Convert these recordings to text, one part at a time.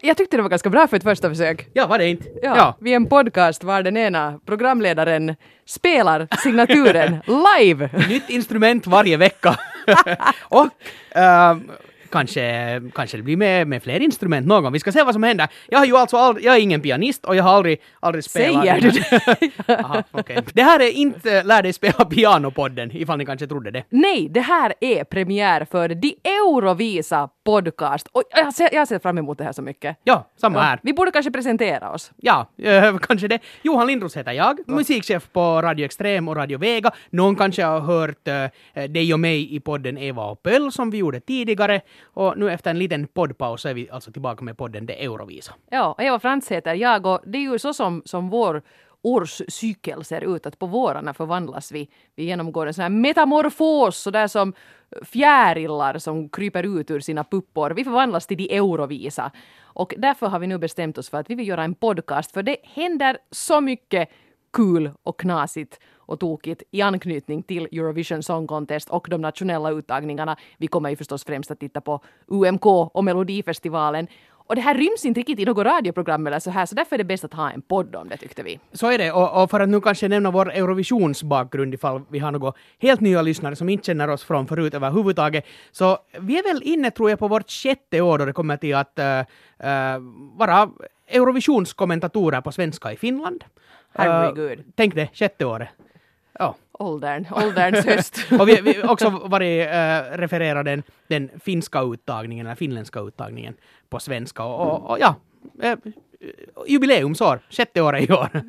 Jag tyckte det var ganska bra för ett första försök. Ja, var det inte? Ja, Vi är en podcast var den ena programledaren spelar signaturen live. Nytt instrument varje vecka. och ehm, kanske, kanske det blir med, med fler instrument någon gång. Vi ska se vad som händer. Jag har ju alltså aldrig, jag är ingen pianist och jag har aldrig, aldrig spelat. Säger du det? Aha, okay. Det här är inte Lär dig spela piano-podden, ifall ni kanske trodde det. Nej, det här är premiär för The Eurovisa podcast. Och jag ser, jag ser fram emot det här så mycket. Ja, samma här. Vi borde kanske presentera oss. Ja, eh, kanske det. Johan Lindros heter jag, musikchef på Radio Extrem och Radio Vega. Någon kanske har hört eh, dig och mig i podden Eva och Pöll som vi gjorde tidigare. Och nu efter en liten poddpaus är vi alltså tillbaka med podden Det Eurovisa. Ja, Eva Frans heter jag och det är ju så som, som vår årscykel ser ut att på vårarna förvandlas vi. Vi genomgår en sån här metamorfos, så där som fjärilar som kryper ut ur sina puppor. Vi förvandlas till de Eurovisa. Och därför har vi nu bestämt oss för att vi vill göra en podcast för det händer så mycket kul och knasigt och tokigt i anknytning till Eurovision Song Contest och de nationella uttagningarna. Vi kommer ju förstås främst att titta på UMK och Melodifestivalen. Och det här ryms inte riktigt i något radioprogram eller så här, så därför är det bäst att ha en podd om det tyckte vi. Så är det, och, och för att nu kanske nämna vår Eurovisionsbakgrund ifall vi har några helt nya lyssnare som inte känner oss från förut överhuvudtaget. Så vi är väl inne, tror jag, på vårt sjätte år då det kommer till att uh, uh, vara Eurovisionskommentatorer på svenska i Finland. Herregud. Uh, tänk det, sjätte året. Ja. Åldern, ålderns höst. och vi, vi också varit uh, refererat den, den finska uttagningen, eller finländska uttagningen på svenska. Och, och, och ja, uh, jubileumsår, sjätte året i år.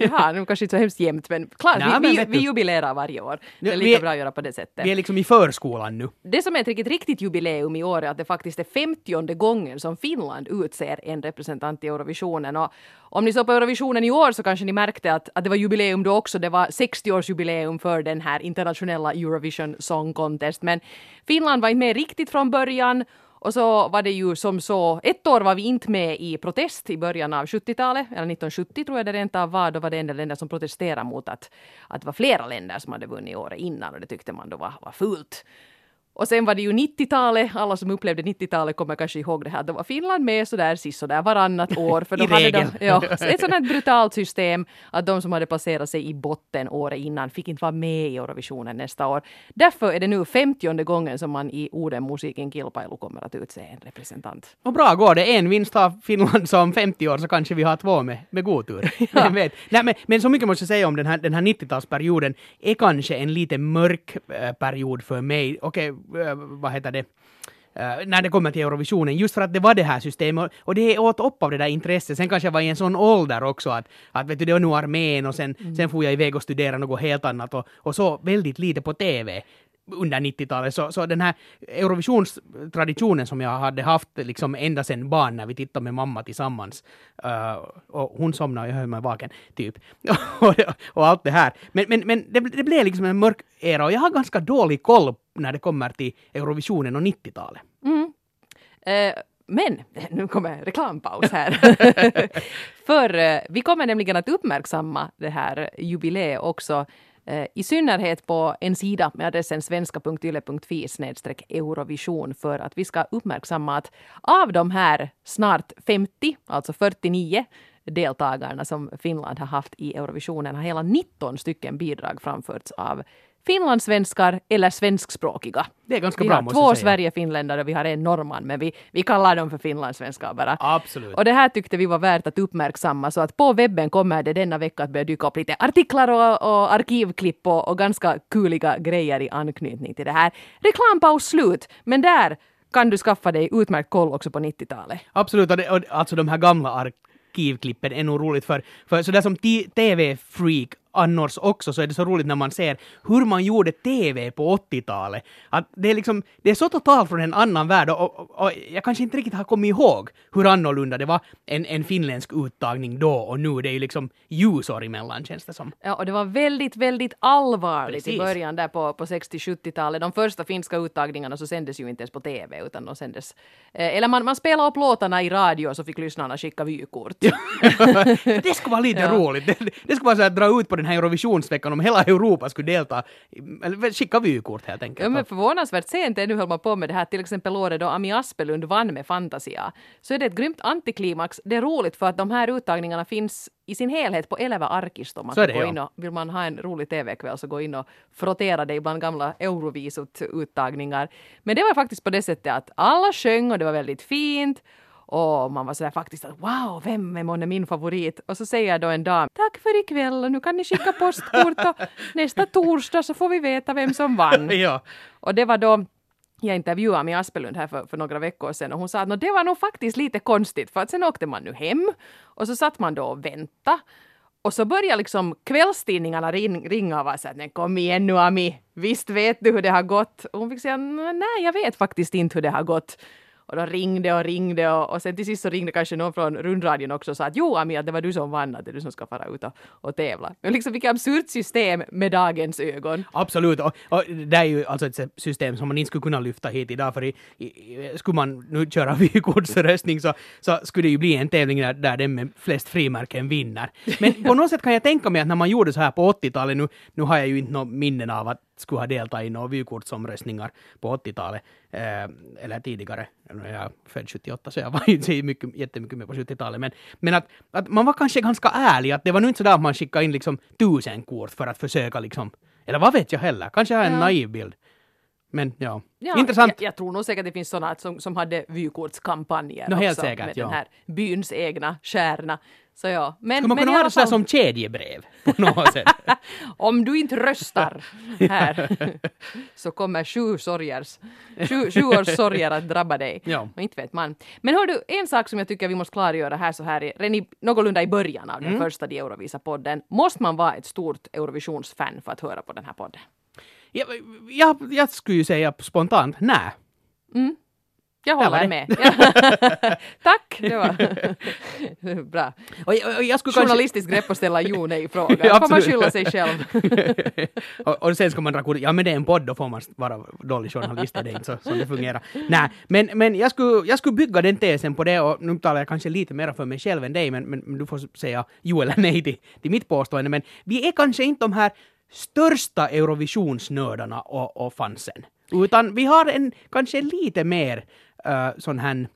ja, nu kanske inte så hemskt jämnt men klart, Nej, vi, men vi, vi jubilerar varje år. Det är lika är- bra att göra på det sättet. Vi är liksom i förskolan nu. Det som är ett riktigt, riktigt jubileum i år är att det faktiskt är 50 gången som Finland utser en representant i Eurovisionen. Och om ni såg på Eurovisionen i år så kanske ni märkte att, att det var jubileum då också. Det var 60-årsjubileum för den här internationella Eurovision Song Contest. Men Finland var inte med riktigt från början. Och så var det ju som så, ett år var vi inte med i protest i början av 70-talet, eller 1970 tror jag det rent av var, då var det en del länder som protesterade mot att, att det var flera länder som hade vunnit året innan och det tyckte man då var, var fult. Och sen var det ju 90-talet, alla som upplevde 90-talet kommer kanske ihåg det här, då var Finland med sådär sisådär varannat år. För I regel. De, ja, ett här brutalt system att de som hade placerat sig i botten året innan fick inte vara med i Eurovisionen nästa år. Därför är det nu 50 gången som man i orden musiken kilpailu kommer att utse en representant. Och bra går det. En vinst har Finland som 50 år så kanske vi har två med, med god tur. Vem vet. Nej, men, men så mycket måste jag säga om den här, den här 90-talsperioden är kanske en lite mörk eh, period för mig. Okej, eh, vad heter det? Eh, när det kommer till Eurovisionen, just för att det var det här systemet och, det åt upp av det där intresset. Sen kanske jag var i en sån ålder också att, att vet du, det var nog armén och sen, sen får jag iväg och studera något helt annat och, och så väldigt lite på TV under 90-talet. Så, så den här Eurovisionstraditionen som jag hade haft liksom ända sedan barn när vi tittade med mamma tillsammans. eh, och hon somnade och jag höll mig vaken, typ. och, och allt det här. Men, men, men det, det blev liksom en mörk era och jag har ganska dålig koll när det kommer till Eurovisionen och 90-talet. Eh, men nu kommer reklampaus här. För eh, vi kommer nämligen att uppmärksamma det här jubileet också eh, i synnerhet på en sida med adressen svenska.yle.fi snedstreck Eurovision för att vi ska uppmärksamma att av de här snart 50, alltså 49 deltagarna som Finland har haft i Eurovisionen har hela 19 stycken bidrag framförts av finlandssvenskar eller svenskspråkiga. Det är ganska vi bra, har måste två jag säga. Sverigefinländare och vi har en norrman, men vi, vi kallar dem för finlandssvenskar bara. Absolut. Och det här tyckte vi var värt att uppmärksamma, så att på webben kommer det denna vecka att börja dyka upp lite artiklar och, och arkivklipp och, och ganska kuliga grejer i anknytning till det här. Reklampaus slut, men där kan du skaffa dig utmärkt koll också på 90-talet. Absolut, och, det, och alltså de här gamla arkivklippen är nog roligt för, för sådär som TV-freak annars också så är det så roligt när man ser hur man gjorde TV på 80-talet. Att det är liksom, det är så totalt från en annan värld och, och, och jag kanske inte riktigt har kommit ihåg hur annorlunda det var en, en finländsk uttagning då och nu. Det är ju liksom ljusår emellan känns det som. Ja, och det var väldigt, väldigt allvarligt i Precis. början där på, på 60-70-talet. De första finska uttagningarna så sändes ju inte ens på TV utan de sändes... Eh, eller man, man spelade upp låtarna i radio så fick lyssnarna skicka vykort. det skulle vara lite Ja. roligt. Det, det skulle vara så att dra ut på den här Eurovisionsveckan om hela Europa skulle delta. Eller skicka vykort helt enkelt. Ja, men förvånansvärt sent ännu höll man på med det här, till exempel året då Ami Aspelund vann med Fantasia. Så är det ett grymt antiklimax. Det är roligt för att de här uttagningarna finns i sin helhet på Eleva Arkist om man Så det, gå ja. in och vill man ha en rolig TV-kväll så gå in och frottera dig bland gamla Eurovisut-uttagningar. Men det var faktiskt på det sättet att alla sjöng och det var väldigt fint. Och man var sådär faktiskt att wow, vem är månne min favorit? Och så säger då en dam, tack för ikväll och nu kan ni skicka postkort och nästa torsdag så får vi veta vem som vann. ja. Och det var då jag intervjuade Ami Aspelund här för, för några veckor sedan och hon sa att "Nå, det var nog faktiskt lite konstigt för att sen åkte man nu hem och så satt man då och väntade och så började liksom kvällstidningarna ring, ringa och vara så att "Nej, kom igen nu Ami, visst vet du hur det har gått? Och hon fick säga nej jag vet faktiskt inte hur det har gått. Och de ringde och ringde och, och sen till sist så ringde kanske någon från rundradion också och sa att jo Ami, att det var du som vann, att det är du som ska fara ut och, och tävla. Men liksom vilket absurt system med dagens ögon. Absolut, och, och det är ju alltså ett system som man inte skulle kunna lyfta hit idag, för i, i, skulle man nu köra vykortsröstning så, så skulle det ju bli en tävling där, där den med flest frimärken vinner. Men på något sätt kan jag tänka mig att när man gjorde så här på 80-talet, nu, nu har jag ju inte något minnen av att skulle ha deltagit i några vykortsomröstningar på 80-talet, eh, eller tidigare. Jag är född 78 så jag var inte så mycket, jättemycket med på 70-talet, men, men att, att man var kanske ganska ärlig, att det var nu inte sådär att man skickade in liksom tusen kort för att försöka liksom, eller vad vet jag heller, kanske jag har en Ja. naiv bild. Men ja, Ja, intressant. Jag, jag tror nog säkert det finns sådana som, som hade vykortskampanjer helt också säkert, med ja. den här byns egna stjärna. Så ja, men, Skulle man men kunna ha det fall, som kedjebrev på något sätt? om du inte röstar här så kommer sju sorgers, sju, sju års sorger att drabba dig. Ja. Och inte vet man. Men hör du, en sak som jag tycker vi måste klargöra här så här i, redan i, någorlunda i början av den Mm. första De Eurovisa-podden. Måste man vara ett stort Eurovisionsfan för att höra på den här podden? jag, jag, jag skulle ju säga spontant, nej. Jag håller med. Tack! Det var bra. Och, och, och jag skulle kanske... Journalistiskt grepp att ställa jo nej-fråga. Ja, får man skylla sig själv. och, och sen ska man dra kort. Ja men det är en podd, då får man vara dålig journalist, är det inte så som det fungerar. Nej, men, men jag, skulle, jag skulle bygga den tesen på det och nu talar jag kanske lite mer för mig själv än dig, men, men, men du får säga jo eller nej till, till mitt påstående. Men vi är kanske inte de här största Eurovisionsnördarna och, och fansen. Utan vi har en kanske lite mer uh, sån här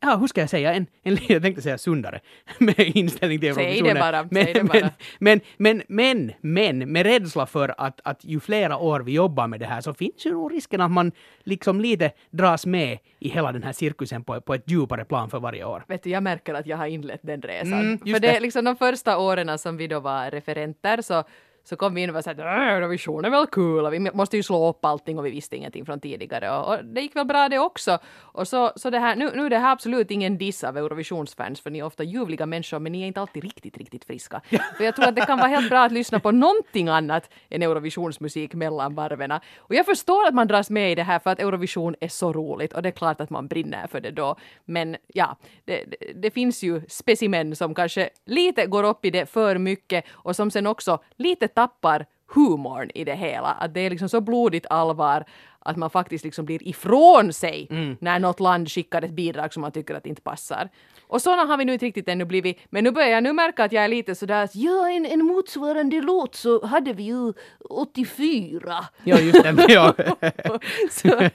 Ja, hur ska jag säga? En, en jag tänkte säga sundare med inställning till Säg det Eurovisionen. bara, Men, säg det bara. men, men, men, men, men med rädsla för att, att ju flera år vi jobbar med det här så finns ju nog risken att man liksom lite dras med i hela den här cirkusen på, på ett djupare plan för varje år. Vet du, jag märker att jag har inlett den resan. Mm, för det är det. liksom de första åren som vi då var referenter så så kom vi in och var såhär att Eurovision är väl kul och vi måste ju slå upp allting och vi visste ingenting från tidigare och, och det gick väl bra det också. Och så, så det här, nu, nu är det här absolut ingen diss av Eurovisionsfans för ni är ofta ljuvliga människor men ni är inte alltid riktigt, riktigt friska. För jag tror att det kan vara helt bra att lyssna på någonting annat än Eurovisionsmusik mellan varven. Och jag förstår att man dras med i det här för att Eurovision är så roligt och det är klart att man brinner för det då. Men ja, det, det, det finns ju specimen som kanske lite går upp i det för mycket och som sen också lite tappar humorn i det hela. Att det är liksom så blodigt allvar att man faktiskt liksom blir ifrån sig när något land skickar ett bidrag som man tycker att inte passar. Och sådana har vi nu inte riktigt ännu blivit. Men nu börjar jag nu märka att jag är lite sådär att ja, en, en motsvarande låt så hade vi ju 84. Ja, just det. Ja. så,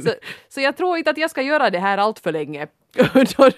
så, så jag tror inte att jag ska göra det här allt för länge. då,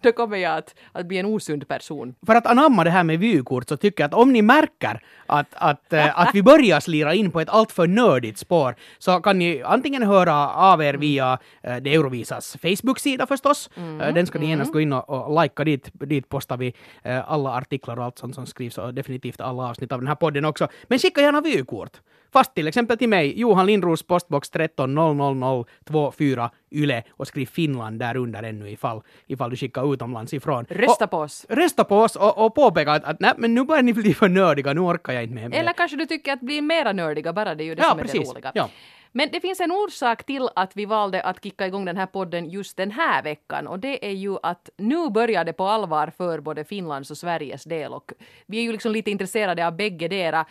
då kommer jag att, att bli en osund person. för att anamma det här med vykort så tycker jag att om ni märker att, att, eh, att vi börjar slira in på ett alltför nördigt spår så kan ni antingen höra av er via eh, det Eurovisas Facebook-sida förstås. Eh, Den ska ni genast gå in och, och likea dit. Dit postar vi eh, alla artiklar och allt sånt som skrivs och definitivt alla avsnitt av den här podden också. Men skicka gärna vykort. Fast till exempel till mig, Johan Lindros postbox 13 00024 Yle och skriv Finland där under ännu ifall, ifall du skickar utomlands ifrån. Rösta och, på oss. Rösta på oss och, och påpeka att, att nej, men nu börjar ni bli för nördiga, nu orkar jag inte med. Eller kanske du tycker att bli mera nördiga, bara det är ju det Ja, som är det roliga. Ja. Men det finns en orsak till att vi valde att kicka igång den här podden just den här veckan och det är ju att nu börjar det på allvar för både Finlands och Sveriges del och vi är ju liksom lite intresserade av bägge dera.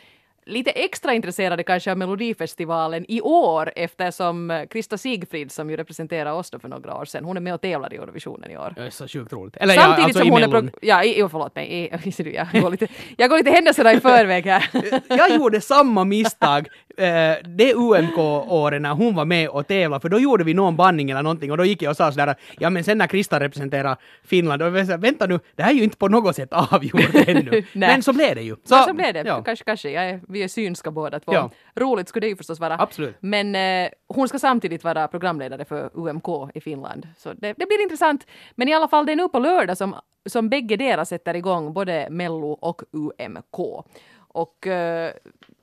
Lite extra intresserade kanske av Melodifestivalen i år eftersom Krista Sigfrid som ju representerar oss då för några år sedan, hon är med och tävlar i Eurovisionen i år. Det är så sjukt roligt. Eller Samtidigt ja, alltså som hon är... Ja, i, jo, förlåt mig. I, jag, går lite, jag går lite händelserna i förväg här. jag gjorde samma misstag eh, det UMK-året när hon var med och tävlade, för då gjorde vi någon bandning eller någonting och då gick jag och sa sådär, ja men sen när Krista representerar Finland, var jag såhär, vänta nu, det här är ju inte på något sätt avgjort ännu. Men så blev det ju. Så, så blev det. Ja. Kanske, kanske. Jag är, vi är synska båda två. Ja. Roligt skulle det ju förstås vara. Absolut. Men eh, hon ska samtidigt vara programledare för UMK i Finland. Så det, det blir intressant. Men i alla fall, det är nu på lördag som, som bägge deras sätter igång, både Mello och UMK. Och eh,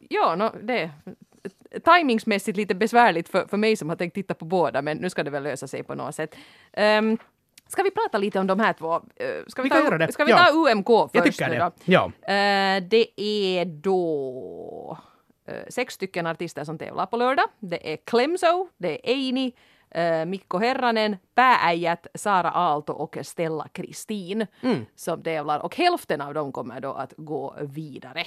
ja, no, det timingsmässigt lite besvärligt för, för mig som har tänkt titta på båda, men nu ska det väl lösa sig på något sätt. Um, ska vi prata lite om de här två? Uh, ska vi, Vi ta, det. Ska vi Ja. ta UMK först? Jag det. Ja. Eh, det är då eh, sex stycken artister som tävlar på lördag. Det är Clemso, det är Eini, eh, Mikko Herranen, Päääijät, Sara Aalto och Stella Kristin Mm. som tävlar. Och hälften av dem kommer då att gå vidare.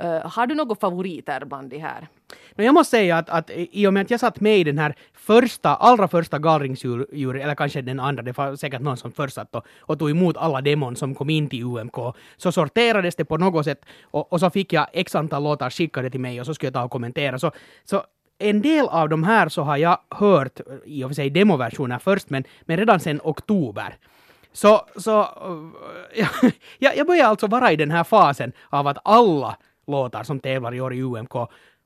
Eh, har du några favoriter bland de här? Men jag måste säga att, att i och med att jag satt med i den här första, allra första gallringsjury, eller kanske den andra, det var säkert någon som först satt och, och tog emot alla demon som kom in till UMK, så sorterades det på något sätt och, och så fick jag x antal låtar skickade till mig och så skulle jag ta och kommentera. Så, så en del av de här så har jag hört, i och för sig demoversioner först, men, men redan sedan oktober. Så, så jag, jag börjar alltså vara i den här fasen av att alla låtar som tävlar i år i UMK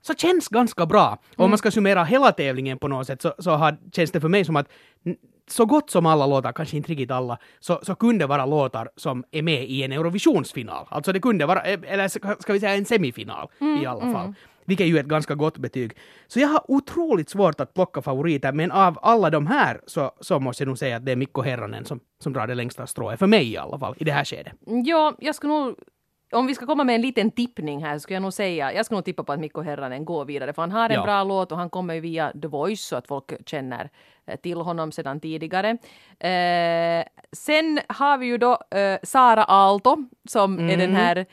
så känns ganska bra. Och om man ska summera hela tävlingen på något sätt så, så har, känns det för mig som att så gott som alla låtar, kanske inte riktigt alla, så, så kunde vara låtar som är med i en Eurovisionsfinal. Alltså det kunde vara, eller ska vi säga en semifinal i alla fall. Vilket är ju ett ganska gott betyg. Så jag har otroligt svårt att plocka favoriter, men av alla de här så, så måste jag nog säga att det är Mikko Herranen som, som drar det längsta strået, för mig i alla fall, i det här skedet. Ja, jag skulle nog om vi ska komma med en liten tippning här så skulle jag nog säga, jag skulle nog tippa på att Mikko Herranen går vidare för han har en Ja. bra låt och han kommer ju via The Voice så att folk känner eh, till honom sedan tidigare. Eh, sen har vi ju då eh, Sara Aalto som är Mm. den här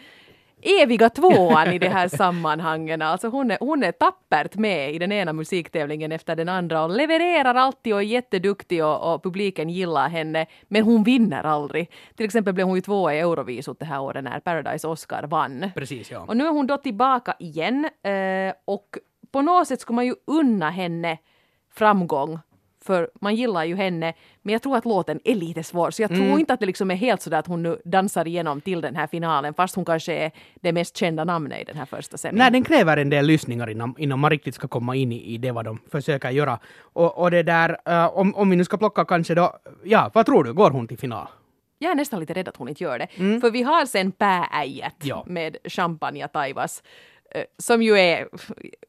eviga tvåan i de här sammanhangen. Alltså hon är, hon är tappert med i den ena musiktävlingen efter den andra och levererar alltid och är jätteduktig och, och publiken gillar henne. Men hon vinner aldrig. Till exempel blev hon ju tvåa i Eurovisot det här året när Paradise Oscar vann. Precis, ja. Och nu är hon då tillbaka igen eh, och på något sätt ska man ju unna henne framgång. För man gillar ju henne, men jag tror att låten är lite svår. Så jag Mm. tror inte att det liksom är helt sådär att hon nu dansar igenom till den här finalen, fast hon kanske är det mest kända namnet i den här första semin. Nej, den kräver en del lyssningar innan, innan man riktigt ska komma in i, i det vad de försöker göra. Och, och det där, eh, om, om vi nu ska plocka kanske då, ja, vad tror du, går hon till final? Jag är nästan lite rädd att hon inte gör det. För vi har sen Päääijät Ja. med Champagne taivas. Eh, Som ju är...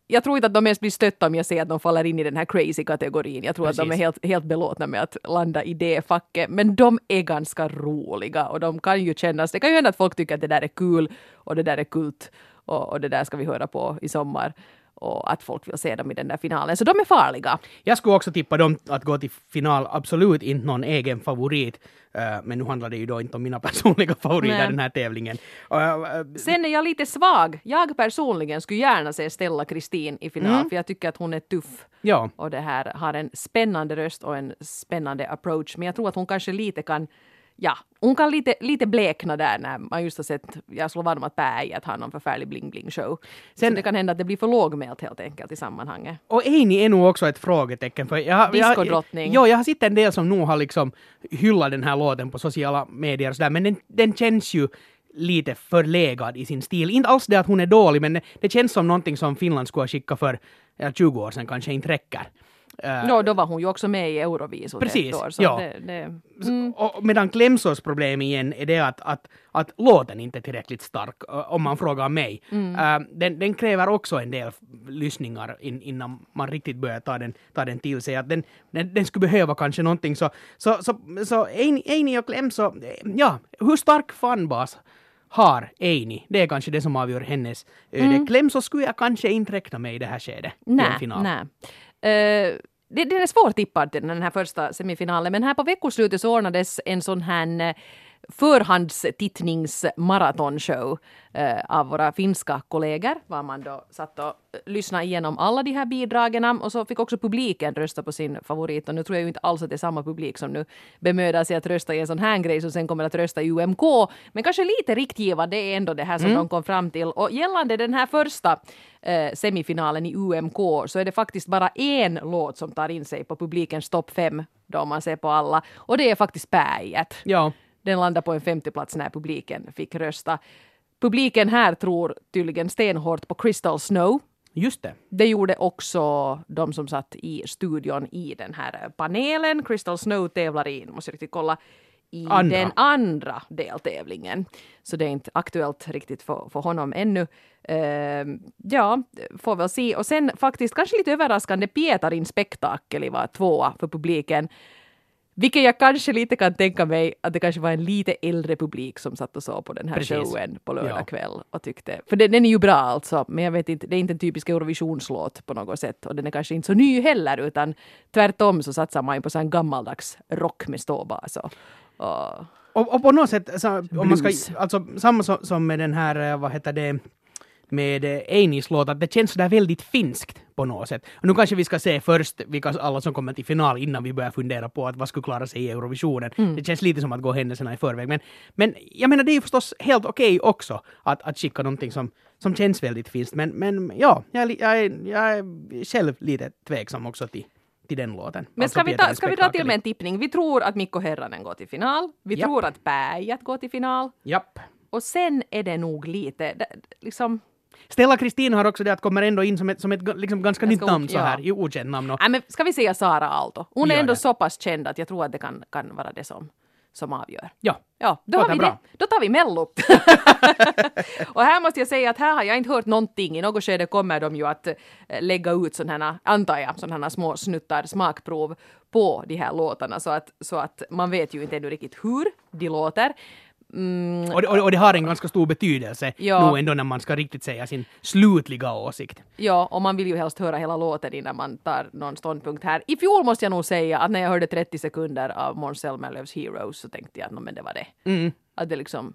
Jag tror inte att de ens blir stötta om jag säger att de faller in i den här crazy-kategorin. Jag tror att de är Precis. helt, helt belåtna med att landa i det facket. Men de är ganska roliga och de kan ju kännas... Det kan ju hända att folk tycker att det där är kul och det där är kult och, och det där ska vi höra på i sommar. Och att folk vill se dem i den där finalen. Så de är farliga. Jag skulle också tippa dem att gå till final, absolut inte någon egen favorit. Eh, men nu handlar det ju då inte om mina personliga favoriter Nej. den här tävlingen. Uh, uh, Sen är jag lite svag. Jag personligen skulle gärna se Stella Kristin i final för jag tycker att hon är tuff. ja. och det här har en spännande röst och en spännande approach. Men jag tror att hon kanske lite kan Ja, hon kan lite, lite blekna där när man just har sett, jag slår vad om att Pääijät har någon förfärlig bling-bling-show. Sen- Så det kan hända att det blir för lågmält helt enkelt i sammanhanget. Och Eini är nog också ett frågetecken. För jag, jag, Discodrottning. Jo, jag har sett en del som nog har liksom hyllat den här låten på sociala medier och sådär, men den, den känns ju lite förlegad i sin stil. Inte alls det att hon är dålig, men det, det känns som någonting som Finland skulle ha skickat för ja, 20 år sedan kanske inte räcker. Eh, Ja, då var hon ju också med i Eurovisot Precis, ett år. Så ja. det, det, Och medan Klemsos problem igen är det att, att, att låten inte är tillräckligt stark, om man frågar mig. Äh, den, den kräver också en del lyssningar in, innan man riktigt börjar ta den, ta den till sig. Att den, den, den skulle behöva kanske någonting så, så, så, så Eini, och Klemso, eh, ja, hur stark fanbas har Eini? Det är kanske det som avgör hennes öde. Klemso skulle jag kanske inte räkna med i det här skedet. Nej, nej. Eh, det, den är svårtippad den här första semifinalen, men här på veckoslutet så ordnades en sån här eh, förhandstittningsmaratonshow eh, av våra finska kollegor, var man då satt och eh, lyssnade igenom alla de här bidragen och så fick också publiken rösta på sin favorit. Och nu tror jag ju inte alls att det är samma publik som nu bemödar sig att rösta i en sån här grej som sen kommer att rösta i UMK. Men kanske lite riktgivande är ändå det här som Mm. de kom fram till. Och gällande den här första eh, semifinalen i UMK så är det faktiskt bara en låt som tar in sig på publikens topp fem då man ser på alla. Och det är faktiskt Päijät. Ja. Den landade på en femteplats när publiken fick rösta. Publiken här tror tydligen stenhårt på Crystal Snow. Just det. Det gjorde också de som satt i studion i den här panelen. Crystal Snow tävlar i, måste jag riktigt kolla, i Andra. den andra deltävlingen. Så det är inte aktuellt riktigt för, för honom ännu. Ehm, ja, får väl se. Och sen faktiskt kanske lite överraskande Pietarin spektakeli var tvåa för publiken. Vilket jag kanske lite kan tänka mig att det kanske var en lite äldre publik som satt och såg på den här Precis. showen på lördag Ja. kväll och tyckte, för den, den är ju bra alltså, men jag vet inte, det är inte en typisk Eurovisionslåt på något sätt och den är kanske inte så ny heller utan tvärtom så satsar man ju på sån gammaldags rock med ståbas och, och Och, och på något sätt, så, om man ska, alltså samma som, som med den här, eh, vad heter det, med eh, Einis låt, att det känns sådär väldigt finskt på något sätt. Och nu kanske vi ska se först vilka alla som kommer till final innan vi börjar fundera på att vad skulle klara sig i Eurovisionen. Mm. Det känns lite som att gå händelserna i förväg. Men, men jag menar, det är ju förstås helt okej också att, att skicka någonting som, som känns väldigt finskt. Men, men ja, jag, jag, jag är själv lite tveksam också till, till den låten. Men Alltså ska vi, ta, ska vi dra till med en tippning? Vi tror att Mikko Herranen går till final. Vi Japp. tror att Päijät går till final. Japp. Och sen är det nog lite, liksom, Stella Kristin har också det att kommer ändå in som ett, som ett liksom ganska nytt namn så här, ja. i okänt namn. Och, nej men ska vi säga Sara Aalto? Hon är ändå det. så pass känd att jag tror att det kan, kan vara det som, som avgör. ja, Ja, då, har vi bra. det. då tar vi Mello. och här måste jag säga att här har jag inte hört någonting. I något skede kommer de ju att eh, lägga ut sådana antar jag, sådana små snuttar, smakprov på de här låtarna så att, så att man vet ju inte ännu riktigt hur de låter. Mm, och, och, och det har en ganska stor betydelse Ja. nu ändå när man ska riktigt säga sin slutliga åsikt. Ja, och man vill ju helst höra hela låten innan man tar någon ståndpunkt här. I fjol måste jag nog säga att när jag hörde 30 sekunder av Måns Zelmerlöws Heroes så tänkte jag att "Nå, men det var det. Mm. Att det liksom,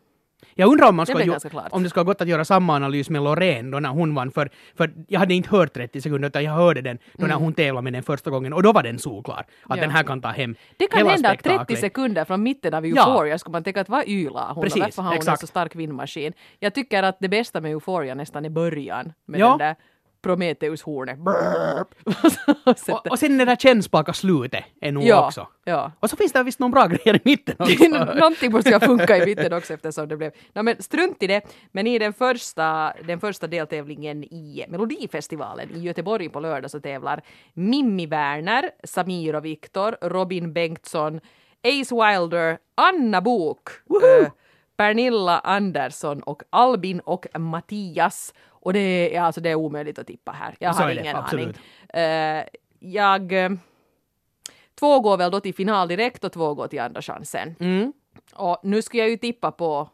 Jag undrar om, man ska ju, om det ska ha gått att göra samma analys med Loreen då när hon vann, för, för jag hade inte hört 30 sekunder utan jag hörde den då när hon tävlade med den första gången och då var den solklar. Att Mm. Ja. den här kan ta hem det kan hela hända att 30 spektaklet. sekunder från mitten av Ja. Euphoria skulle man tänka att vad ylar hon Precis, varför har hon en så stark vindmaskin. Jag tycker att det bästa med Euphoria nästan är början med Ja. den där Prometheus-hornet. Och Och, sen det där kännspaka slutet är nog ja, också. ja. Och så finns det visst någon bra grejer i mitten också. Någonting måste ju ha funkat i mitten också eftersom det blev... No, men strunt i det. Men i den första, den första deltävlingen i Melodifestivalen i Göteborg på lördag så tävlar Mimmi Werner, Samir och Viktor, Robin Bengtsson, Ace Wilder, Anna Bok, eh, Pernilla Andersson och Albin och Mattias. Och det är, alltså, det är omöjligt att tippa här. Jag har det, ingen aning. Eh, jag... eh, Två går väl då till final direkt och två går till andra chansen. Mm. Och nu skulle jag ju tippa på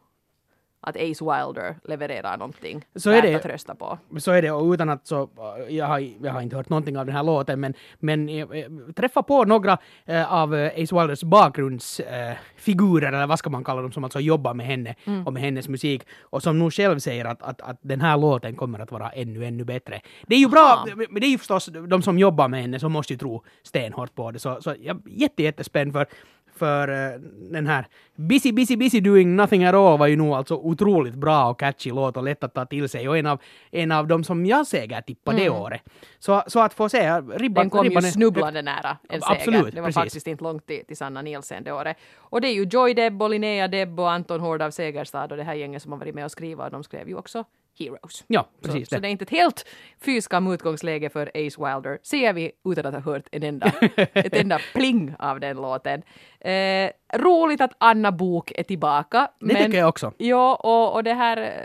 att Ace Wilder levererar någonting Så är värt det. att rösta på. Så är det, och utan att så, äh, jag har, jag har inte hört någonting av den här låten, men, men jag, jag träffar på några äh, av Ace Wilders bakgrundsfigurer, äh, figurer, eller vad ska man kalla dem, som alltså jobbar med henne Mm. och med hennes musik, och som nog själv säger att, att, att den här låten kommer att vara ännu, ännu bättre. Det är ju bra, Aha. men det är ju förstås de som jobbar med henne som måste ju tro stenhårt på det, så, så jag är jätte, jättespänd för för eh, den här Busy Busy Busy Doing Nothing At All var ju nog alltså otroligt bra och catchy låt och lätt att ta till sig och en av, en av de som jag säkert tippade det året. Så, så att få se, ribban, Mm. Den kom ju ribban är- snubblande nära en seger. Absolut, det var precis. faktiskt inte långt till, till Sanna Nielsen det året. Och det är ju Joy Deb och Linnea Deb och Anton Hård av Segerstad och det här gänget som har varit med och skriva och de skrev ju också Heroes. Ja, Så, precis så det. det är inte ett helt fyskam utgångsläge för Ace Wilder, ser vi utan att ha hört en enda, ett enda pling av den låten. Eh, roligt att Anna Bok är tillbaka. Det tycker jag också. Ja, och, och det här...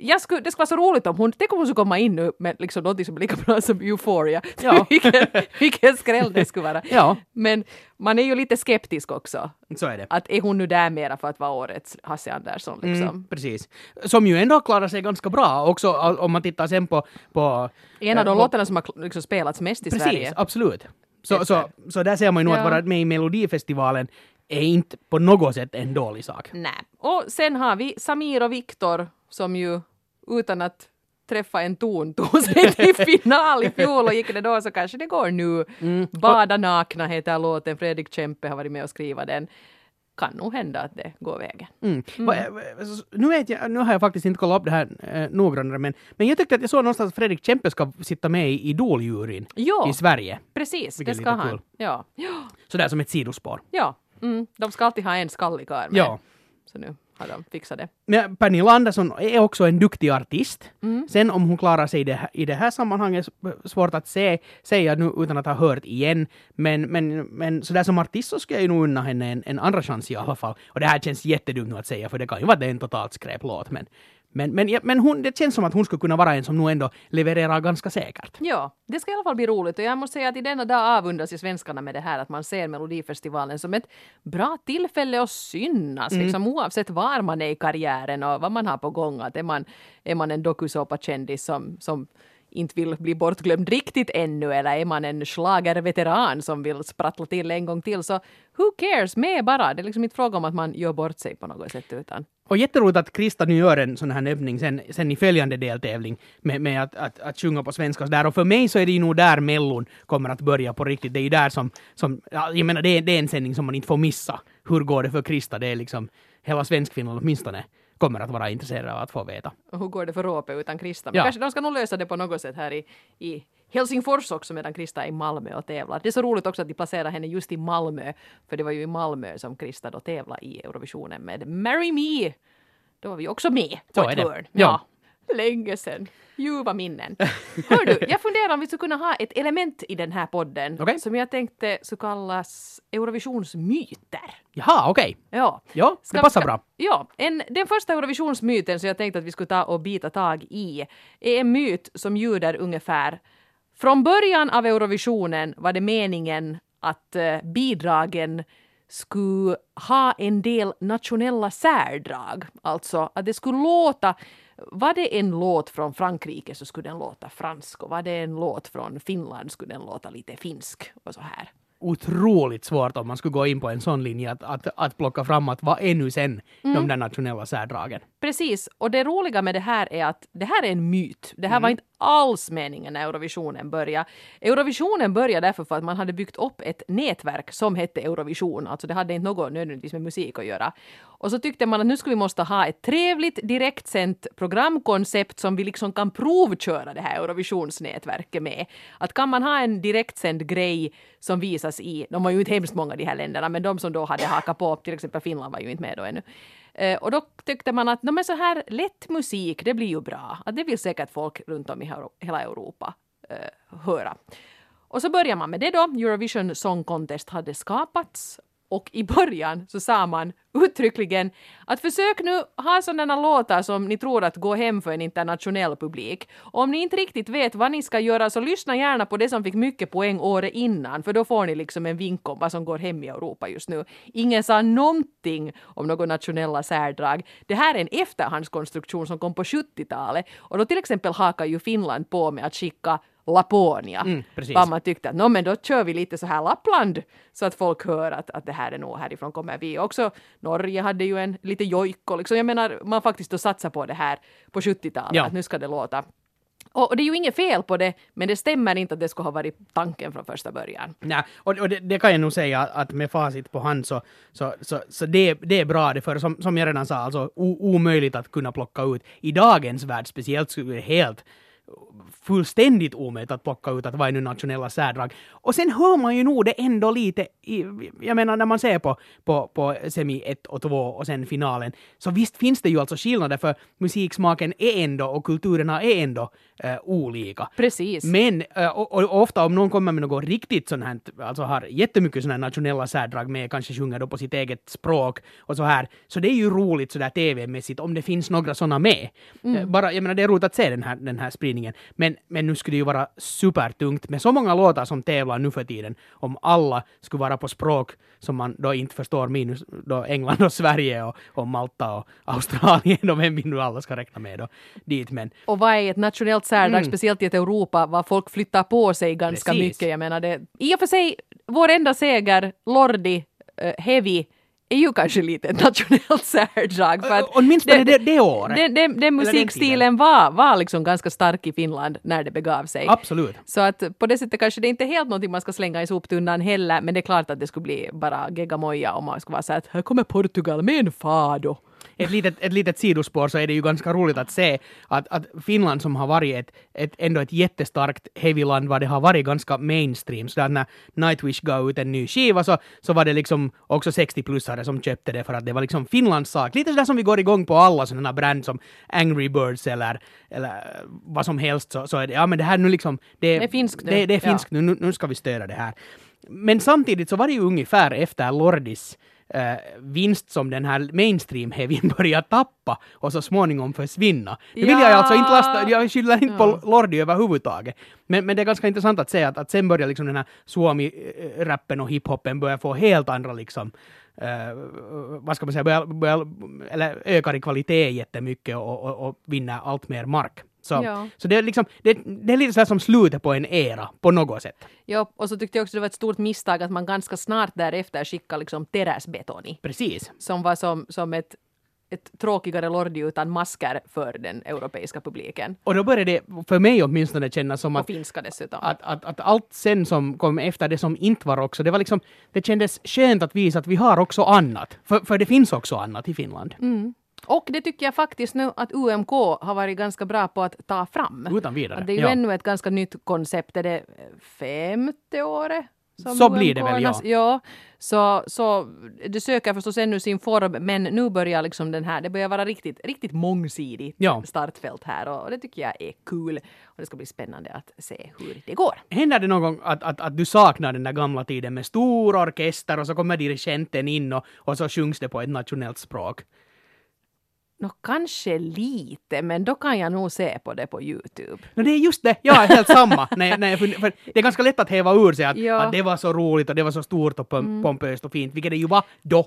Jag skulle, det skulle vara så roligt om hon, tänk om hon skulle komma in nu med liksom något som är lika bra som Euphoria. Ja. vilken, vilken skräll det skulle vara. Ja. Men man är ju lite skeptisk också. Så är det. Att är hon nu där mera för att vara årets Hasse Andersson liksom? Mm, precis. Som ju ändå har klarat sig ganska bra också om man tittar sen på... på En av de eh, på- låtarna som har liksom spelats mest i Precis, Sverige. absolut. Så, så, så där ser man ju nog Ja. att vara med i Melodifestivalen är inte på något sätt en dålig sak. Nej. Och sen har vi Samir och Viktor som ju utan att träffa en ton tog sig till final i fjol och gick det då så kanske det går nu. Mm. Bada nakna heter låten, Fredrik Kempe har varit med och skrivit den. Kan nog hända att det går vägen. Mm. Va- eh, Nu, vet jag, nu har jag faktiskt inte kollat upp det här eh, noggrannare, men, men jag tyckte att jag såg någonstans att Fredrik Kempe ska sitta med i Ja, i Sverige. precis, Vilket det ska han. ja, Sådär som ett sidospår. ja. Mm. de ska alltid ha en skallig karl med. Ja. Så nu har de fixat det. Men Pernilla Andersson är också en duktig artist. Mm. Sen om hon klarar sig i det, här, i det här sammanhanget svårt att se, säga nu utan att ha hört igen. Men, men, men sådär som artist så ska jag ju nog unna henne en, en andra chans i alla fall. Och det här känns jättedumt nu att säga för det kan ju vara att det är en totalt skräplåt. Men, men, men, ja, men hon, det känns som att hon skulle kunna vara en som nog ändå levererar ganska säkert. Ja, det ska i alla fall bli roligt och jag måste säga att i denna dag avundas ju svenskarna med det här att man ser Melodifestivalen som ett bra tillfälle att synas, liksom oavsett var man är i karriären och vad man har på gång. Att är man, är man en dokusåpakändis som, som inte vill bli bortglömd riktigt ännu eller är man en schlagerveteran som vill sprattla till en gång till så who cares, med bara. Det är liksom inte fråga om att man gör bort sig på något sätt utan Och jätteroligt att Krista nu gör en sån här övning sen, sen i följande deltävling med, med att, att, att sjunga på svenska och där. Och för mig så är det ju nog där Mellon kommer att börja på riktigt. Det är ju där som, som ja, jag menar det är, det är en sändning som man inte får missa. Hur går det för Krista? Det är liksom hela Svenskfinland åtminstone kommer att vara intresserade av att få veta. Och hur går det för Råpe utan Krista? Men Ja. kanske de ska nog lösa det på något sätt här i, i Helsingfors också medan Krista är i Malmö och tävlar. Det är så roligt också att de placerar henne just i Malmö. För det var ju i Malmö som Krista då tävlade i Eurovisionen med Marry Me. Då var vi också med på Så ett hörn. Ja. Ja. Länge sedan. Ljuva minnen. Hör du, jag funderar om vi skulle kunna ha ett element i den här podden Okej. som jag tänkte så kallas Eurovisionsmyter. Jaha, okej. Ja. Ja, Ska- det passar bra. Ja, en, den första Eurovisionsmyten som jag tänkte att vi skulle ta och bita tag i är en myt som ljuder ungefär Från början av Eurovisionen var det meningen att eh, bidragen skulle ha en del nationella särdrag. Alltså att det skulle låta var det en låt från Frankrike så skulle den låta fransk och var det en låt från Finland skulle den låta lite finsk och så här. Otroligt svårt om man skulle gå in på en sån linje att, att, att plocka fram att vad är nu sen de där nationella särdragen? Precis, och det roliga med det här är att det här är en myt. Det här var inte alls meningen när Eurovisionen började. Eurovisionen började därför för att man hade byggt upp ett nätverk som hette Eurovision, alltså det hade inte något nödvändigtvis med musik att göra. Och så tyckte man att nu skulle vi måste ha ett trevligt direktsänt programkoncept som vi liksom kan provköra det här Eurovisionsnätverket med. Att kan man ha en direktsänd grej som visas i, de var ju inte hemskt många de här länderna, men de som då hade hakat på, till exempel Finland var ju inte med då ännu. Eh, och då tyckte man att men så här lätt musik, det blir ju bra. Att det vill säkert folk runt om i hela Europa eh, höra. Och så börjar man med det då. Eurovision Song Contest hade skapats. Och i början så sa man uttryckligen att försök nu ha sådana låtar som ni tror att går hem för en internationell publik. Och om ni inte riktigt vet vad ni ska göra så lyssna gärna på det som fick mycket poäng året innan för då får ni liksom en vink om vad som går hem i Europa just nu. Ingen sa någonting om några nationella särdrag. Det här är en efterhandskonstruktion som kom på 70-talet och då till exempel hakar ju Finland på med att skicka Laponia. Mm, precis. Vad man tyckte att "Nå, men då kör vi lite så här Lappland så att folk hör att, att det här är nog härifrån kommer vi. Också Norge hade ju en lite jojko, liksom. jag menar man faktiskt då satsar på det här på 70-talet, Ja. att nu ska det låta. Och, det är ju inget fel på det, men det stämmer inte att det skulle ha varit tanken från första början. Nej, och, och det, det kan jag nog säga att med facit på hand så, så, så, så det, det är bra det för som, som jag redan sa, alltså o, omöjligt att kunna plocka ut. I dagens värld speciellt är det helt fullständigt omöjligt att plocka ut att vad är nu nationella särdrag. Och sen hör man ju nog det ändå lite, i, jag menar när man ser på, på, på semi 1 och 2 och sen finalen, så visst finns det ju alltså skillnader för musiksmaken är ändå och kulturerna är ändå eh, olika. Precis. Men eh, och, och ofta om någon kommer med något riktigt sånt här, alltså har jättemycket sådana här nationella särdrag med, kanske sjunger då på sitt eget språk och så här, så det är ju roligt sådär tv-mässigt om det finns några sådana med. Eh, Bara, jag menar det är roligt att se den här, den här spridningen, men, men nu skulle det ju vara supertungt med så många låtar som tävlar nu för tiden, om alla skulle vara på språk som man då inte förstår, minus då England och Sverige och, och Malta och Australien och vem vi nu alla ska räkna med då dit, men Och vad är ett nationellt särdrag, speciellt i ett Europa, vad folk flyttar på sig ganska Precis. mycket. Jag menar det. I och för sig, vår enda seger, Lordi, eh, Heavy, är ju kanske lite ett nationellt särdrag. För att Åtminstone det, det året. Den, den, den musikstilen var, var liksom ganska stark i Finland när det begav sig. Absolut. Så att på det sättet kanske det inte är helt någonting man ska slänga i soptunnan heller, men det är klart att det skulle bli bara geggamoja om man skulle vara så att här kommer Portugal med en fado ett litet, ett litet sidospår så är det ju ganska roligt att se att, att Finland som har varit ett, ett, ändå ett jättestarkt heavyland, vad det har varit ganska mainstream. Så när Nightwish gav ut en ny skiva så, så var det liksom också 60-plussare som köpte det för att det var liksom Finlands sak. Lite sådär som vi går igång på alla sådana brand som Angry Birds eller, eller vad som helst så, så är det, ja men det här nu liksom, det, det är finskt nu. Det, det är finskt ja. nu, nu ska vi stödja det här. Men samtidigt så var det ju ungefär efter Lordis äh, vinst som den här mainstream-heavyn börjar tappa och så småningom försvinna. Nu vill jag alltså inte lasta, jag skyller inte ja. på Lordi överhuvudtaget. Men, men det är ganska intressant att se att, att sen börjar liksom den här suomi-rappen och hiphopen börja få helt andra liksom Uh, vad ska man säga, börjar, börjar, eller ökar i kvalitet jättemycket och, och, och vinner allt mer mark. Så, ja. så det, är liksom, det, det är lite så som slutet på en era på något sätt. Ja, och så tyckte jag också det var ett stort misstag att man ganska snart därefter skickade liksom terrassbetong. Precis. Som var som, som ett ett tråkigare Lordi utan masker för den europeiska publiken. Och då började det, för mig åtminstone, kännas som att... Och finska dessutom. Att, att, att, allt sen som kom efter det som inte var också, det var liksom... Det kändes skönt att visa att vi har också annat. För, för det finns också annat i Finland. Mm. Och det tycker jag faktiskt nu att UMK har varit ganska bra på att ta fram. Utan vidare. Att det är ju ja. ännu ett ganska nytt koncept. Är det femte året? så blir det väl, ja. ja. Så, så det söker förstås ännu sin form, men nu börjar liksom den här, det börjar vara riktigt, riktigt mångsidigt ja. startfält här och det tycker jag är kul. Och det ska bli spännande att se hur det går. Händer det någon gång att, att, att du saknar den där gamla tiden med stor orkester och så kommer dirigenten in och, och så sjungs det på ett nationellt språk? Nå, kanske lite, men då kan jag nog se på det på Youtube. No, det är just det, jag är helt samma. nej, nej, för, det är ganska lätt att häva ur sig att, ja. att det var så roligt och det var så stort och mm. pompöst och fint, vilket det ju var då.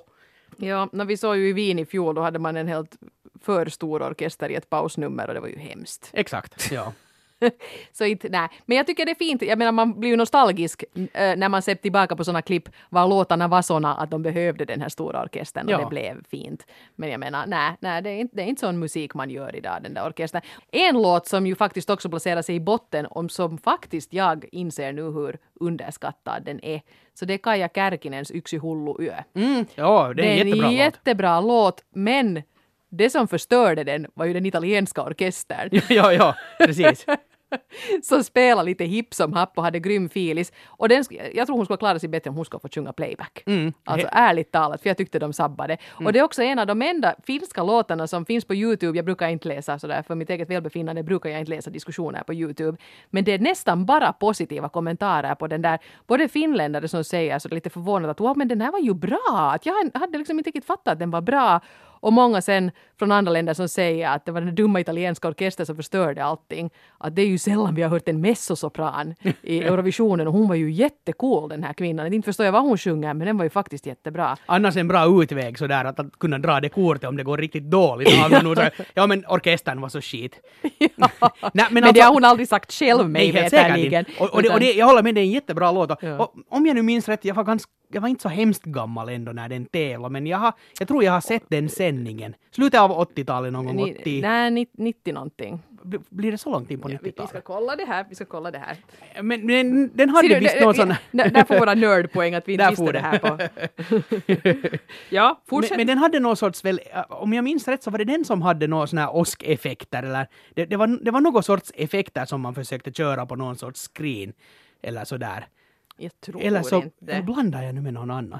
Ja, när vi såg ju i Wien i fjol, då hade man en helt för stor orkester i ett pausnummer och det var ju hemskt. Exakt, ja. så inte, nej. Men jag tycker det är fint, jag menar man blir ju nostalgisk äh, när man ser tillbaka på sådana klipp var låtarna var såna att de behövde den här stora orkestern och ja. det blev fint. Men jag menar, nej, nej det, är inte, det är inte sån musik man gör idag, den där orkestern. En låt som ju faktiskt också placerar sig i botten, om som faktiskt jag inser nu hur underskattad den är. Så det är Kaija Kärkinens Yksi hullu yö. Mm, ja, det är en jättebra låt. jättebra låt, men det som förstörde den var ju den italienska orkestern. ja, ja precis. som spelade lite hipp som happ och hade grym filis. Och den, jag tror hon skulle klara sig bättre om hon skulle få sjunga playback. Mm. Alltså ärligt talat, för jag tyckte de sabbade. Mm. Och det är också en av de enda finska låtarna som finns på Youtube. Jag brukar inte läsa sådär, för mitt eget välbefinnande brukar jag inte läsa diskussioner på Youtube. Men det är nästan bara positiva kommentarer på den där. Både finländare som säger så lite förvånade att wow, men den här var ju bra. Att jag hade liksom inte riktigt fattat att den var bra. Och många sen från andra länder som säger att det var den dumma italienska orkestern som förstörde allting. Att det är ju sällan vi har hört en messosopran i Eurovisionen och hon var ju jättecool den här kvinnan. Inte förstår jag vad hon sjunger men den var ju faktiskt jättebra. Annars en bra utväg sådär att, att kunna dra det kortet om det går riktigt dåligt. ja men orkestern var så skit. ja. Nej, men, men alltså, det har hon aldrig sagt själv mig veterligen. Och, och, det, och det, jag håller med, det är en jättebra låt. Ja. och, om jag nu minns rätt, jag var ganska jag var inte så hemskt gammal ändå när den tävlade, men jag, har, jag tror jag har sett den sändningen. Slutet av 80-talet någon gång. 80... Nej, 90 någonting. Blir det så långt in på 90-talet? Ja, vi, ska kolla det här, vi ska kolla det här. Men, men den hade du, visst någon sån... Där får våra nördpoäng att vi inte visste det här på... ja, fortsätt. Men, men, den hade någon sorts, väl, om jag minns rätt så var det den som hade några såna här åskeffekter eller det, det, var, det var någon sorts effekter som man försökte köra på någon sorts screen eller sådär. Jag tror Eller så inte. blandar jag nu med någon annan.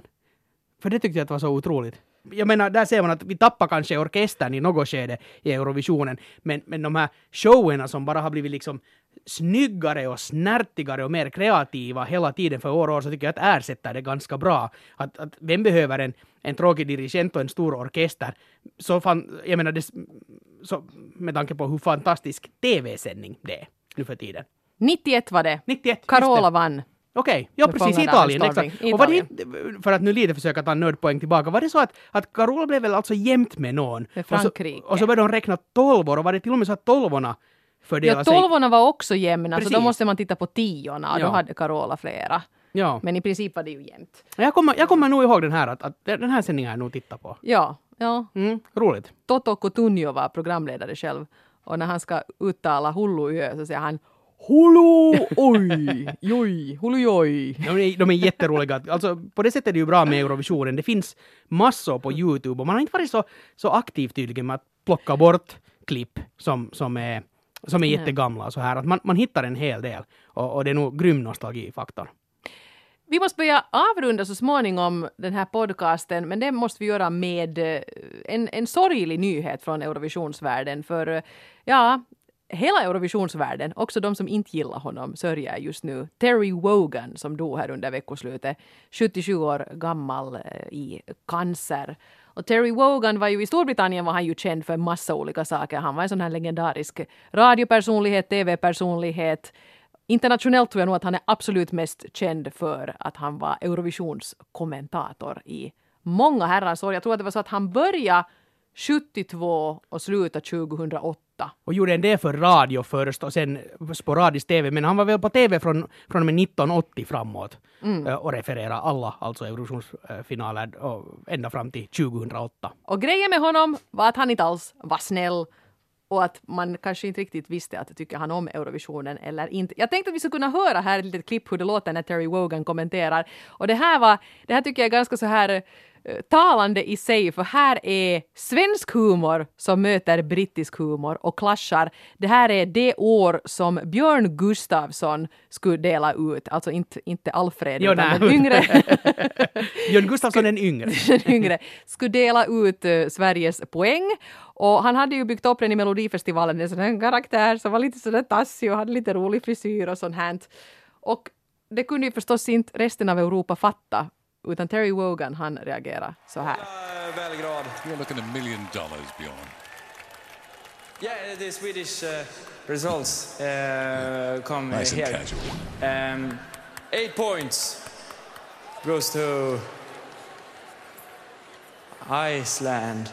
För det tyckte jag att var så otroligt. Jag menar, där ser man att vi tappar kanske orkestern i något skede i Eurovisionen, men, men de här showerna som bara har blivit liksom snyggare och snärtigare och mer kreativa hela tiden för år och år så tycker jag att ersätter det ganska bra. Att, att vem behöver en, en tråkig dirigent och en stor orkester? Så fan, jag menar, det, så, med tanke på hur fantastisk tv-sändning det är nu för tiden. 91 var det. 91, Carola vann. Okej, okay. ja precis, Italien. Exakt. Italien. Och var det, för att nu lite försöka ta nördpoäng tillbaka, var det så att, att Carola blev väl alltså jämt med någon? Med Frankrike. Och så, och så började de räkna tolvor och var det till och med så att tolvorna fördelade sig? Ja, tolvorna var också jämna, Precis. så då måste man titta på tiorna och ja. då hade Carola flera. Ja. Men i princip var det ju jämnt. Jag kommer, jag kommer nog ihåg den här, att, att den här sändningen har jag nog tittat på. Ja, ja. Mm, roligt. Toto Coutinho var programledare själv. Och när han ska uttala Hulluö så säger han Hulu oj, joj, hulu joj. De är, de är jätteroliga. Alltså, på det sättet är det ju bra med Eurovisionen. Det finns massor på Youtube och man har inte varit så, så aktiv tydligen med att plocka bort klipp som, som är, som är jättegamla. Så här. Att man, man hittar en hel del och, och det är nog grym nostalgifaktor. Vi måste börja avrunda så småningom den här podcasten, men det måste vi göra med eh, en, en sorglig nyhet från Eurovisionsvärlden. För eh, ja, hela Eurovisionsvärlden, också de som inte gillar honom, sörjer just nu Terry Wogan som dog här under veckoslutet, 77 år gammal eh, i cancer. Och Terry Wogan var ju i Storbritannien var han ju känd för massa olika saker. Han var en sån här legendarisk radiopersonlighet, tv-personlighet. Internationellt tror jag nog att han är absolut mest känd för att han var Eurovisionskommentator i många herrans år. Jag tror att det var så att han började 72 och slutade 2008. Och gjorde en del för radio först och sen sporadisk TV. Men han var väl på TV från, från och med 1980 framåt. Mm. eh, Och refererade alla, alltså Eurovisionsfinaler och ända fram till 2008. Och grejen med honom var att han inte alls var snäll och att man kanske inte riktigt visste att tycker han om Eurovisionen eller inte. Jag tänkte att vi skulle kunna höra här ett litet klipp hur det låter när Terry Wogan kommenterar. Och det här var, det här tycker jag är ganska så här eh, talande i sig, för här är svensk humor som möter brittisk humor och clashar. Det här är det år som Björn Gustafsson skulle dela ut, alltså inte, inte Alfred Jo, utan den yngre. Björn Gustafsson den yngre. den yngre, skulle dela ut eh, Sveriges poäng. Och han hade ju byggt upp den i Melodifestivalen, en sån här karaktär som var lite sådär tassig och hade lite rolig frisyr och sånt här. Och det kunde ju förstås inte resten av Europa fatta, utan Terry Wogan han reagerade så här. Belgrad. You're looking a million dollars, Bjorn. Yeah, the Swedish uh, results uh, come Nice and here. casual. Um, eight points goes to Iceland.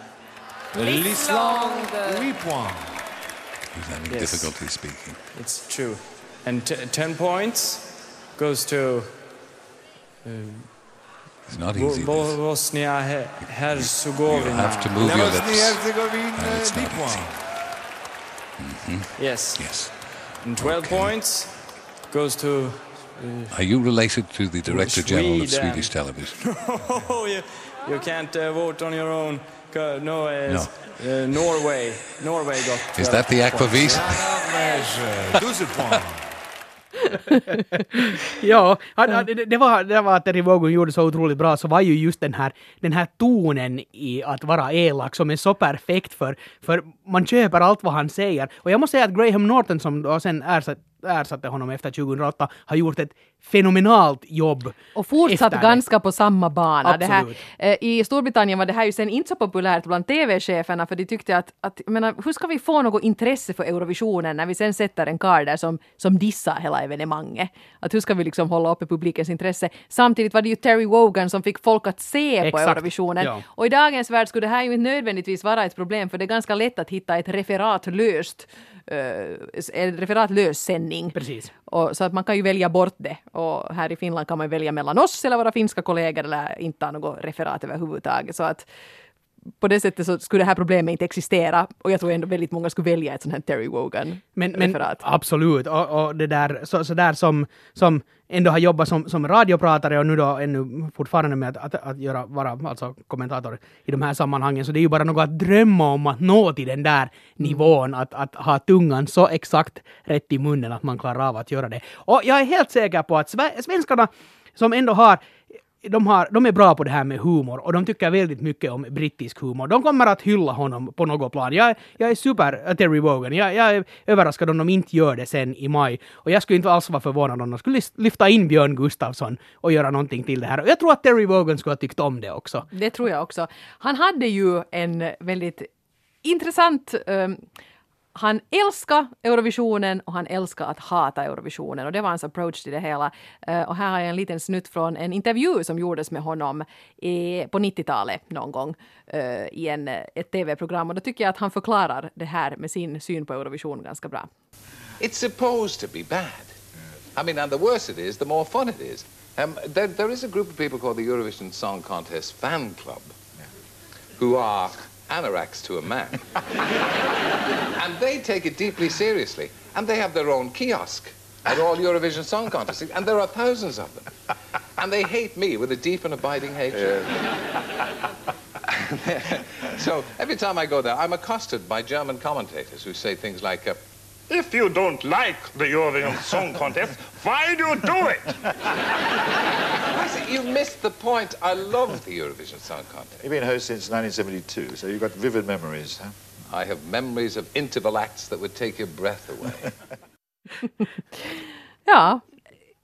L'Islande, 8 points. He's having Yes. difficulty speaking. It's true. And t- ten points goes to It's not Bo- easy. Bo- Bosnia He- You have to move your lips. Bosnie-Herzegovina, And it's not 10 points. easy. Yes. Yes. And twelve Okay. points goes to. Are you related to the Director General of Swedish Television? Oh, you, you can't uh, vote on your own. Co- No, uh, No. Uh, Norway. Norway got. Is that the points. Aquavit? Norvège, 12 points. Ja, det, var, det var att Terry Wogan gjorde så otroligt bra, så var ju just den här, den här tonen i att vara elak som är så perfekt för, för man köper allt vad han säger. Och jag måste säga att Graham Norton som då sen ersatte ersatte honom efter 2008 har gjort ett fenomenalt jobb. Och fortsatt efter ganska på samma bana. Det här, eh, I Storbritannien var det här ju sen inte så populärt bland TV-cheferna för de tyckte att, att menar, hur ska vi få något intresse för Eurovisionen när vi sen sätter en karl där som, som dissar hela evenemanget? Att hur ska vi liksom hålla uppe publikens intresse? Samtidigt var det ju Terry Wogan som fick folk att se på Exakt, Eurovisionen. ja. Och i dagens värld skulle det här ju inte nödvändigtvis vara ett problem för det är ganska lätt att hitta ett referatlöst uh, en referatlös sändning. Precis. Och, så att man kan ju välja bort det. Och här i Finland kan man välja mellan oss eller våra finska kollegor eller inte ha något referat överhuvudtaget. Så att på det sättet så skulle det här problemet inte existera. Och jag tror ändå väldigt många skulle välja ett sånt här Terry Men, men Wogan-referat. absolut, och, och det där, så, så där som, som ändå har jobbat som, som radiopratare och nu då ännu fortfarande med att, att, att göra, vara alltså kommentator i de här sammanhangen, så det är ju bara något att drömma om att nå till den där nivån, att, att ha tungan så exakt rätt i munnen att man klarar av att göra det. Och jag är helt säker på att sve- svenskarna som ändå har de, har, de är bra på det här med humor och de tycker väldigt mycket om brittisk humor. De kommer att hylla honom på något plan. Jag, jag är super-Terry äh, Wogan. Jag, jag är överraskad om de inte gör det sen i maj. Och jag skulle inte alls vara förvånad om de skulle lyfta in Björn Gustafsson och göra någonting till det här. Och jag tror att Terry Wogan skulle ha tyckt om det också. Det tror jag också. Han hade ju en väldigt intressant um, han älskar Eurovisionen och han älskar att hata Eurovisionen och det var hans approach till det hela. Eh, och här har jag en liten snutt från en intervju som gjordes med honom i, på 90-talet någon gång eh, i en, eh, ett tv-program och då tycker jag att han förklarar det här med sin syn på Eurovision ganska bra. It's supposed to be bad. I mean, and the worse it is, the more fun it is. Um, there, there is a group of people called the Eurovision Song Contest Fan Club who are anoraks to a man. and they take it deeply seriously. And they have their own kiosk at all Eurovision Song Contests. And there are thousands of them. And they hate me with a deep and abiding hatred. so every time I go there, I'm accosted by German commentators who say things like, uh, If you don't like the Eurovision Song Contest, why do you do it? I say, you missed the point. I love the Eurovision Song Contest. You've been host since 1972, so you've got vivid memories, huh? I have memories of interval acts that would take your breath away. Ja,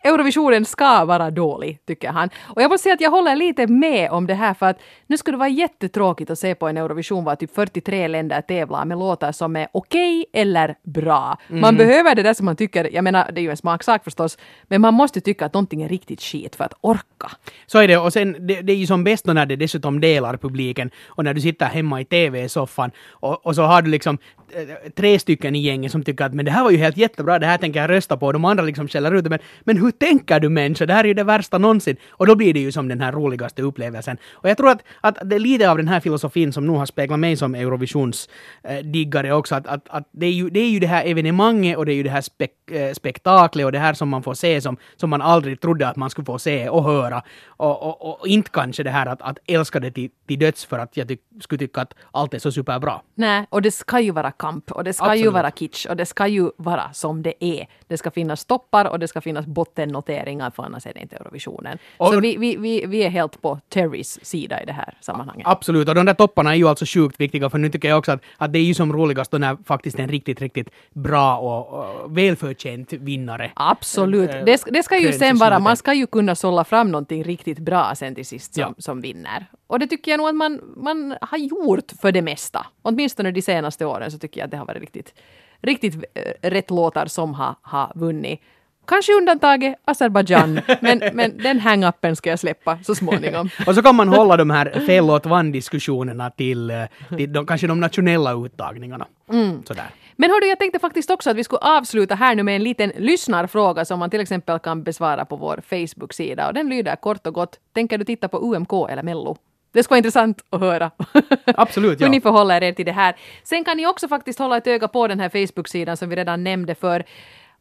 Eurovisionen ska vara dålig, tycker han. Och jag måste säga att jag håller lite med om det här för att nu skulle det vara jättetråkigt att se på en Eurovision var typ 43 länder tävlar med låtar som är okej eller bra. Man behöver det där som man tycker, jag menar det är ju en smaksak förstås, men man måste tycka att någonting är riktigt skit för att orka. Så är det. Och sen, det, det är ju som bäst när det dessutom delar publiken och när du sitter hemma i TV-soffan och, och så har du liksom Eh, tre stycken i gänget som tycker att men det här var ju helt jättebra, det här tänker jag rösta på. Och de andra liksom skäller ut det. Men, men hur tänker du människa? Det här är ju det värsta någonsin. Och då blir det ju som den här roligaste upplevelsen. Och jag tror att, att det är lite av den här filosofin som nog har speglat mig som Eurovisionsdiggare också. Att, att, att det, är ju, det är ju det här evenemanget och det är ju det här spek, eh, spektaklet och det här som man får se som, som man aldrig trodde att man skulle få se och höra. Och, och, och inte kanske det här att, att älska det till, till döds för att jag ty skulle tycka att allt är så superbra. Nej, och det ska ju vara kamp och det ska ju Absolut. vara kitsch och det ska ju vara som det är. Det ska finnas toppar och det ska finnas bottennoteringar för annars är det inte Eurovisionen. Och- Så vi, vi, vi, vi är helt på Terrys sida i det här sammanhanget. Absolut, och de där topparna är ju alltså sjukt viktiga för nu tycker jag också att, att det är ju som roligast då när faktiskt en riktigt, riktigt bra och, och välförtjänt vinnare Absolut. äh, Det, ska- det ska ju sen vara, man ska ju kunna sålla fram någonting riktigt bra sen till sist som, Ja. som vinner. Och det tycker jag nog att man, man har gjort för det mesta. Åtminstone de senaste åren så tycker jag att det har varit riktigt, riktigt eh, rätt låtar som har, har vunnit. Kanske undantaget Azerbajdzjan, men, men den hang-upen ska jag släppa så småningom. Och så kan man hålla de här fel låt vann-diskussionerna till, eh, till de, kanske de nationella uttagningarna. Mm. Sådär. Men hördu, jag tänkte faktiskt också att vi skulle avsluta här nu med en liten lyssnarfråga som man till exempel kan besvara på vår Facebook-sida. Och den lyder kort och gott, tänker du titta på UMK eller Mello? Det skulle vara intressant att höra. Absolut, Hur ja. ni förhåller er till det här. Sen kan ni också faktiskt hålla ett öga på den här Facebook-sidan som vi redan nämnde för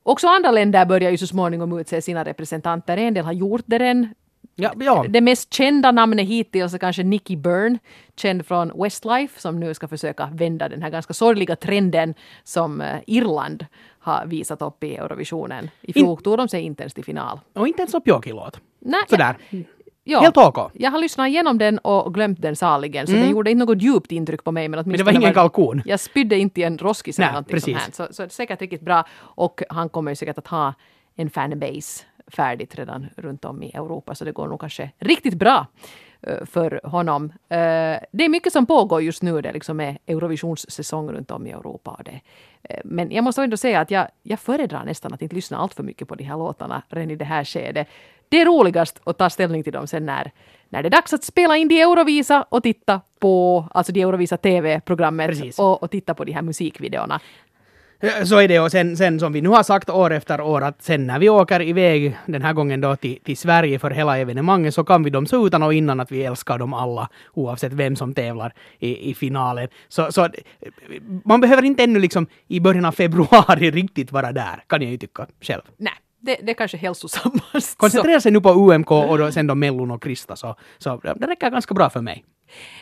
också andra länder börjar ju så småningom utse sina representanter. En del har gjort det redan. Ja, ja. Det mest kända namnet hittills är kanske Nicky Byrne, känd från Westlife, som nu ska försöka vända den här ganska sorgliga trenden som eh, Irland har visat upp i Eurovisionen. I fjol tog de sig inte ens till final. Och inte en så pjåkig låt. Nej, Sådär. Ja, Helt ok. Jag har lyssnat igenom den och glömt den saligen, så den gjorde inte något djupt intryck på mig. Men, Mm. det var ingen kalkon. Jag spydde inte i en roskis eller någonting sånt här. Så, så det är säkert riktigt bra. Och han kommer ju säkert att ha en fanbase färdigt redan runt om i Europa, så det går nog kanske riktigt bra eh, för honom. Eh, Det är mycket som pågår just nu, det liksom är Eurovisionssäsong runt om i Europa. Det, eh, men jag måste ändå säga att jag, jag föredrar nästan att inte lyssna allt för mycket på de här låtarna redan i det här skedet. Det är roligast att ta ställning till dem sen när, när det är dags att spela in de Eurovisa och titta på, alltså de Eurovisa TV-programmet och, och titta på de här musikvideorna. Så är det och sen, sen som vi nu har sagt år efter år att sen när vi åker iväg den här gången då till, till Sverige för hela evenemanget så kan vi dem så utan och innan att vi älskar dem alla oavsett vem som tävlar i, i finalen. Så, så man behöver inte ännu liksom i början av februari riktigt vara där kan jag ju tycka själv. Nej, det, det är kanske hälsosammast. Koncentrera sig nu på UMK och då, sen då Mellon och Krista så, så det räcker ganska bra för mig.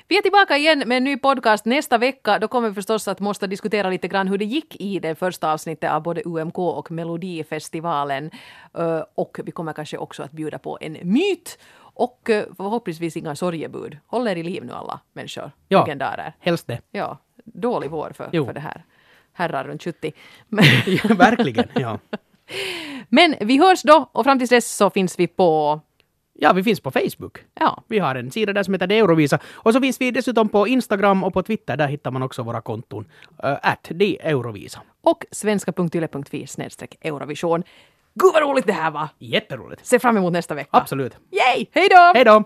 Vi är tillbaka igen med en ny podcast nästa vecka. Då kommer vi förstås att måste diskutera lite grann hur det gick i det första avsnittet av både UMK och Melodifestivalen. Eh, Och vi kommer kanske också att bjuda på en myt och eh, förhoppningsvis inga sorgebud. Håll er i liv nu alla människor, Ja. legendarer. Helst det. Ja, dålig vår för, Jo. för det här. Herrar runt 70. Men, Ja, verkligen. Ja. Men vi hörs då och fram tills dess så finns vi på... ja, vi finns på Facebook. Ja, Vi har en sida där som heter Eurovisa. Och så finns vi dessutom på Instagram och på Twitter. Där hittar man också våra konton. Uh, at de Eurovisa. och svenska.yle.fi snedstreck Eurovision. Gud vad roligt det här var! Jätteroligt. Se fram emot nästa vecka. Absolut. Yay! Hej då! Hej då!